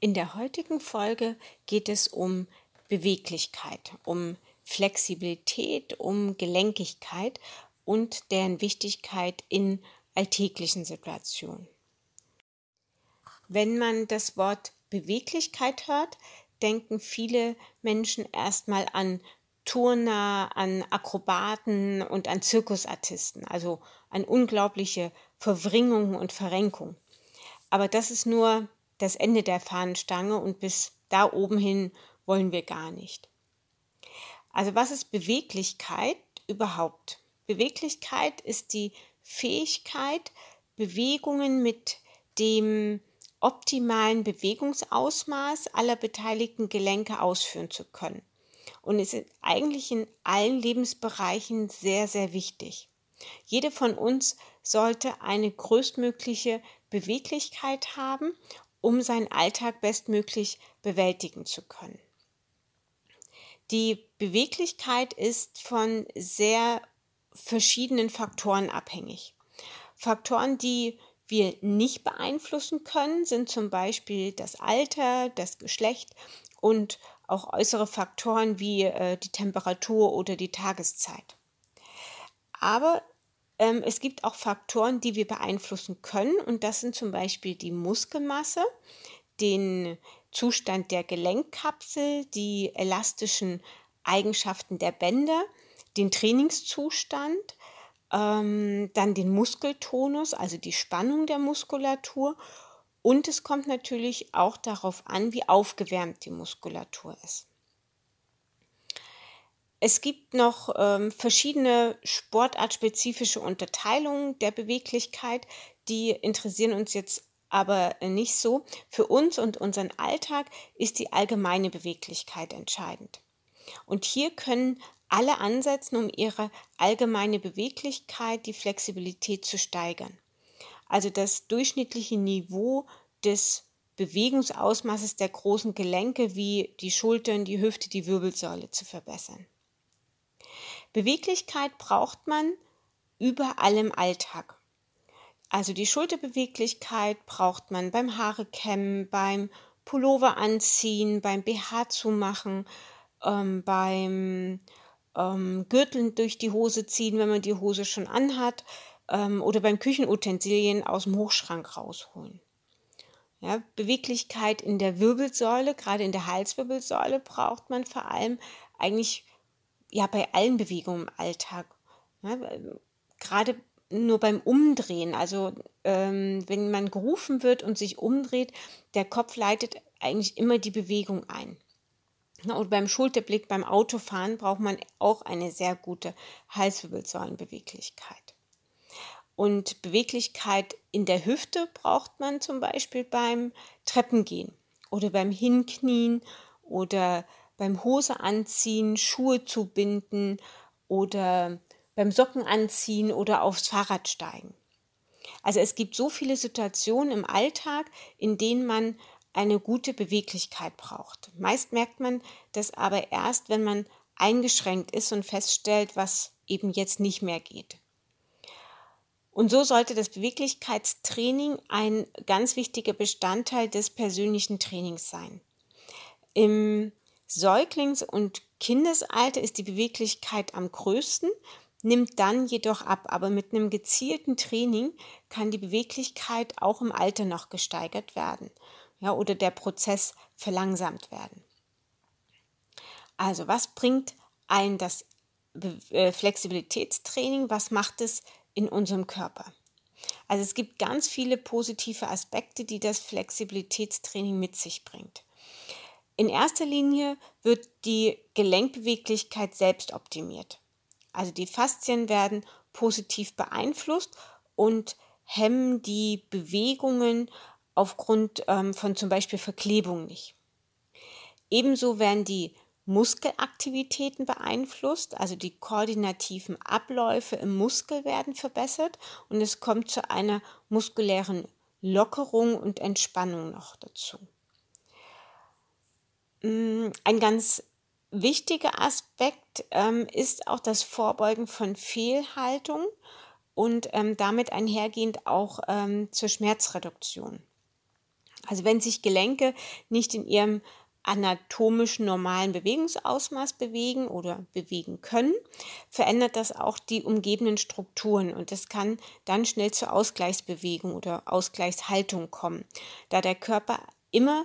In der heutigen Folge geht es um Beweglichkeit, um Flexibilität, um Gelenkigkeit und deren Wichtigkeit in alltäglichen Situationen. Wenn man das Wort Beweglichkeit hört, denken viele Menschen erstmal an Turner, an Akrobaten und an Zirkusartisten, also an unglaubliche Verwringung und Verrenkung. Aber das ist nur das Ende der Fahnenstange und bis da oben hin wollen wir gar nicht. Also was ist Beweglichkeit überhaupt? Beweglichkeit ist die Fähigkeit, Bewegungen mit dem optimalen Bewegungsausmaß aller beteiligten Gelenke ausführen zu können. Und ist eigentlich in allen Lebensbereichen sehr, sehr wichtig. Jede von uns sollte eine größtmögliche Beweglichkeit haben um seinen Alltag bestmöglich bewältigen zu können. Die Beweglichkeit ist von sehr verschiedenen Faktoren abhängig. Faktoren, die wir nicht beeinflussen können, sind zum Beispiel das Alter, das Geschlecht und auch äußere Faktoren wie äh, die Temperatur oder die Tageszeit. Aber ähm, es gibt auch Faktoren, die wir beeinflussen können und das sind zum Beispiel die Muskelmasse, den Zustand der Gelenkkapsel, die elastischen Eigenschaften der Bänder, den Trainingszustand, ähm, dann den Muskeltonus, also die Spannung der Muskulatur und es kommt natürlich auch darauf an, wie aufgewärmt die Muskulatur ist. Es gibt noch ähm, verschiedene sportartspezifische Unterteilungen der Beweglichkeit, die interessieren uns jetzt aber nicht so. Für uns und unseren Alltag ist die allgemeine Beweglichkeit entscheidend. Und hier können alle ansetzen, um ihre allgemeine Beweglichkeit, die Flexibilität zu steigern. Also das durchschnittliche Niveau des Bewegungsausmaßes der großen Gelenke wie die Schultern, die Hüfte, die Wirbelsäule zu verbessern. Beweglichkeit braucht man überall im Alltag. Also die Schulterbeweglichkeit braucht man beim Haare kämmen, beim Pullover anziehen, beim BH zumachen, ähm, beim ähm, Gürteln durch die Hose ziehen, wenn man die Hose schon anhat, ähm, oder beim Küchenutensilien aus dem Hochschrank rausholen. Ja, Beweglichkeit in der Wirbelsäule, gerade in der Halswirbelsäule, braucht man vor allem eigentlich ja bei allen Bewegungen im Alltag. Ja, gerade nur beim Umdrehen, also ähm, wenn man gerufen wird und sich umdreht, der Kopf leitet eigentlich immer die Bewegung ein. Und beim Schulterblick, beim Autofahren braucht man auch eine sehr gute Halswirbelsäulenbeweglichkeit. Und Beweglichkeit in der Hüfte braucht man zum Beispiel beim Treppengehen oder beim Hinknien oder beim Hose anziehen, Schuhe zu binden oder beim Socken anziehen oder aufs Fahrrad steigen. Also es gibt so viele Situationen im Alltag, in denen man eine gute Beweglichkeit braucht. Meist merkt man das aber erst, wenn man eingeschränkt ist und feststellt, was eben jetzt nicht mehr geht. Und so sollte das Beweglichkeitstraining ein ganz wichtiger Bestandteil des persönlichen Trainings sein. Im Säuglings- und Kindesalter ist die Beweglichkeit am größten, nimmt dann jedoch ab. Aber mit einem gezielten Training kann die Beweglichkeit auch im Alter noch gesteigert werden ja, oder der Prozess verlangsamt werden. Also was bringt ein das äh, Flexibilitätstraining? Was macht es in unserem Körper? Also es gibt ganz viele positive Aspekte, die das Flexibilitätstraining mit sich bringt. In erster Linie wird die Gelenkbeweglichkeit selbst optimiert. Also die Faszien werden positiv beeinflusst und hemmen die Bewegungen aufgrund ähm, von zum Beispiel Verklebung nicht. Ebenso werden die Muskelaktivitäten beeinflusst, also die koordinativen Abläufe im Muskel werden verbessert und es kommt zu einer muskulären Lockerung und Entspannung noch dazu. Mm, ein ganz wichtiger Aspekt ähm, ist auch das Vorbeugen von Fehlhaltung und ähm, damit einhergehend auch ähm, zur Schmerzreduktion. Also wenn sich Gelenke nicht in ihrem anatomisch normalen Bewegungsausmaß bewegen oder bewegen können, verändert das auch die umgebenden Strukturen und es kann dann schnell zur Ausgleichsbewegung oder Ausgleichshaltung kommen, da der Körper immer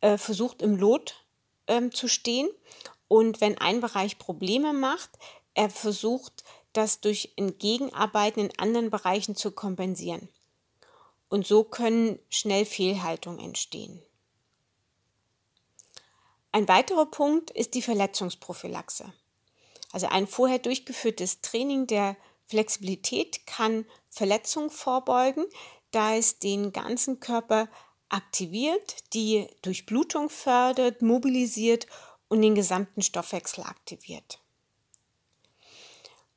äh, versucht im Lot äh, zu stehen und wenn ein Bereich Probleme macht, er versucht das durch Entgegenarbeiten in anderen Bereichen zu kompensieren. Und so können schnell Fehlhaltungen entstehen. Ein weiterer Punkt ist die Verletzungsprophylaxe. Also ein vorher durchgeführtes Training der Flexibilität kann Verletzungen vorbeugen, da es den ganzen Körper aktiviert, die Durchblutung fördert, mobilisiert und den gesamten Stoffwechsel aktiviert.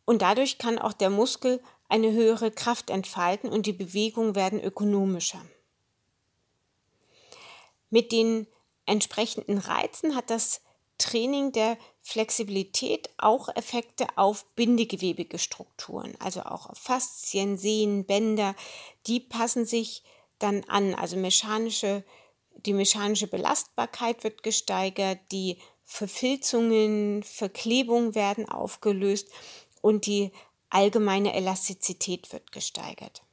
Und dadurch kann auch der Muskel eine höhere Kraft entfalten und die Bewegungen werden ökonomischer. Mit den entsprechenden Reizen hat das Training der Flexibilität auch Effekte auf bindegewebige Strukturen, also auch auf Faszien, Sehnen, Bänder, die passen sich dann an, also mechanische, die mechanische Belastbarkeit wird gesteigert, die Verfilzungen, Verklebungen werden aufgelöst und die allgemeine Elastizität wird gesteigert.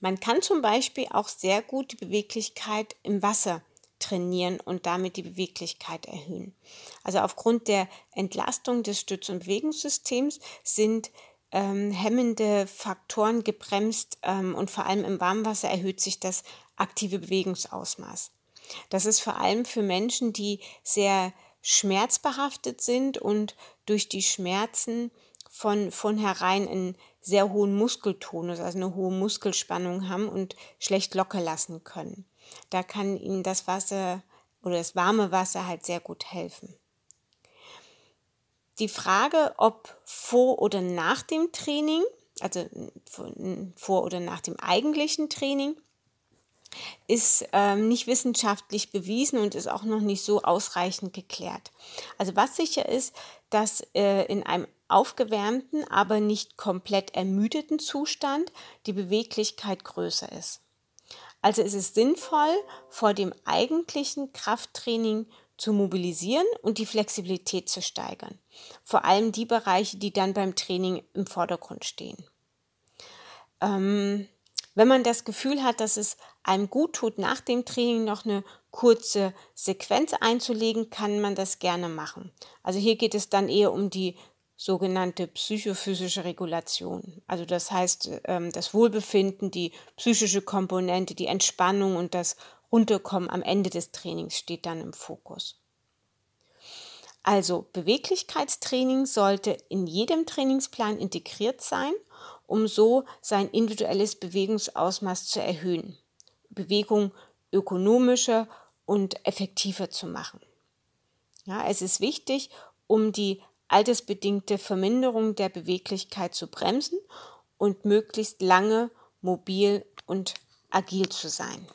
Man kann zum Beispiel auch sehr gut die Beweglichkeit im Wasser trainieren und damit die Beweglichkeit erhöhen. Also aufgrund der Entlastung des Stütz- und Bewegungssystems sind ähm, hemmende Faktoren gebremst ähm, und vor allem im Warmwasser erhöht sich das aktive Bewegungsausmaß. Das ist vor allem für Menschen, die sehr schmerzbehaftet sind und durch die Schmerzen von vornherein einen sehr hohen Muskeltonus, also eine hohe Muskelspannung haben und schlecht locker lassen können. Da kann ihnen das Wasser oder das warme Wasser halt sehr gut helfen. Die Frage, ob vor oder nach dem Training, also vor oder nach dem eigentlichen Training, ist ähm, nicht wissenschaftlich bewiesen und ist auch noch nicht so ausreichend geklärt. Also was sicher ist, dass äh, in einem aufgewärmten, aber nicht komplett ermüdeten Zustand die Beweglichkeit größer ist. Also ist es sinnvoll, vor dem eigentlichen Krafttraining zu mobilisieren und die Flexibilität zu steigern. Vor allem die Bereiche, die dann beim Training im Vordergrund stehen. Ähm, wenn man das Gefühl hat, dass es einem gut tut, nach dem Training noch eine kurze Sequenz einzulegen, kann man das gerne machen. Also hier geht es dann eher um die sogenannte psychophysische Regulation. Also das heißt, ähm, das Wohlbefinden, die psychische Komponente, die Entspannung und das Runterkommen am Ende des Trainings steht dann im Fokus. Also Beweglichkeitstraining sollte in jedem Trainingsplan integriert sein, um so sein individuelles Bewegungsausmaß zu erhöhen, Bewegung ökonomischer und effektiver zu machen. Ja, es ist wichtig, um die altersbedingte Verminderung der Beweglichkeit zu bremsen und möglichst lange mobil und agil zu sein.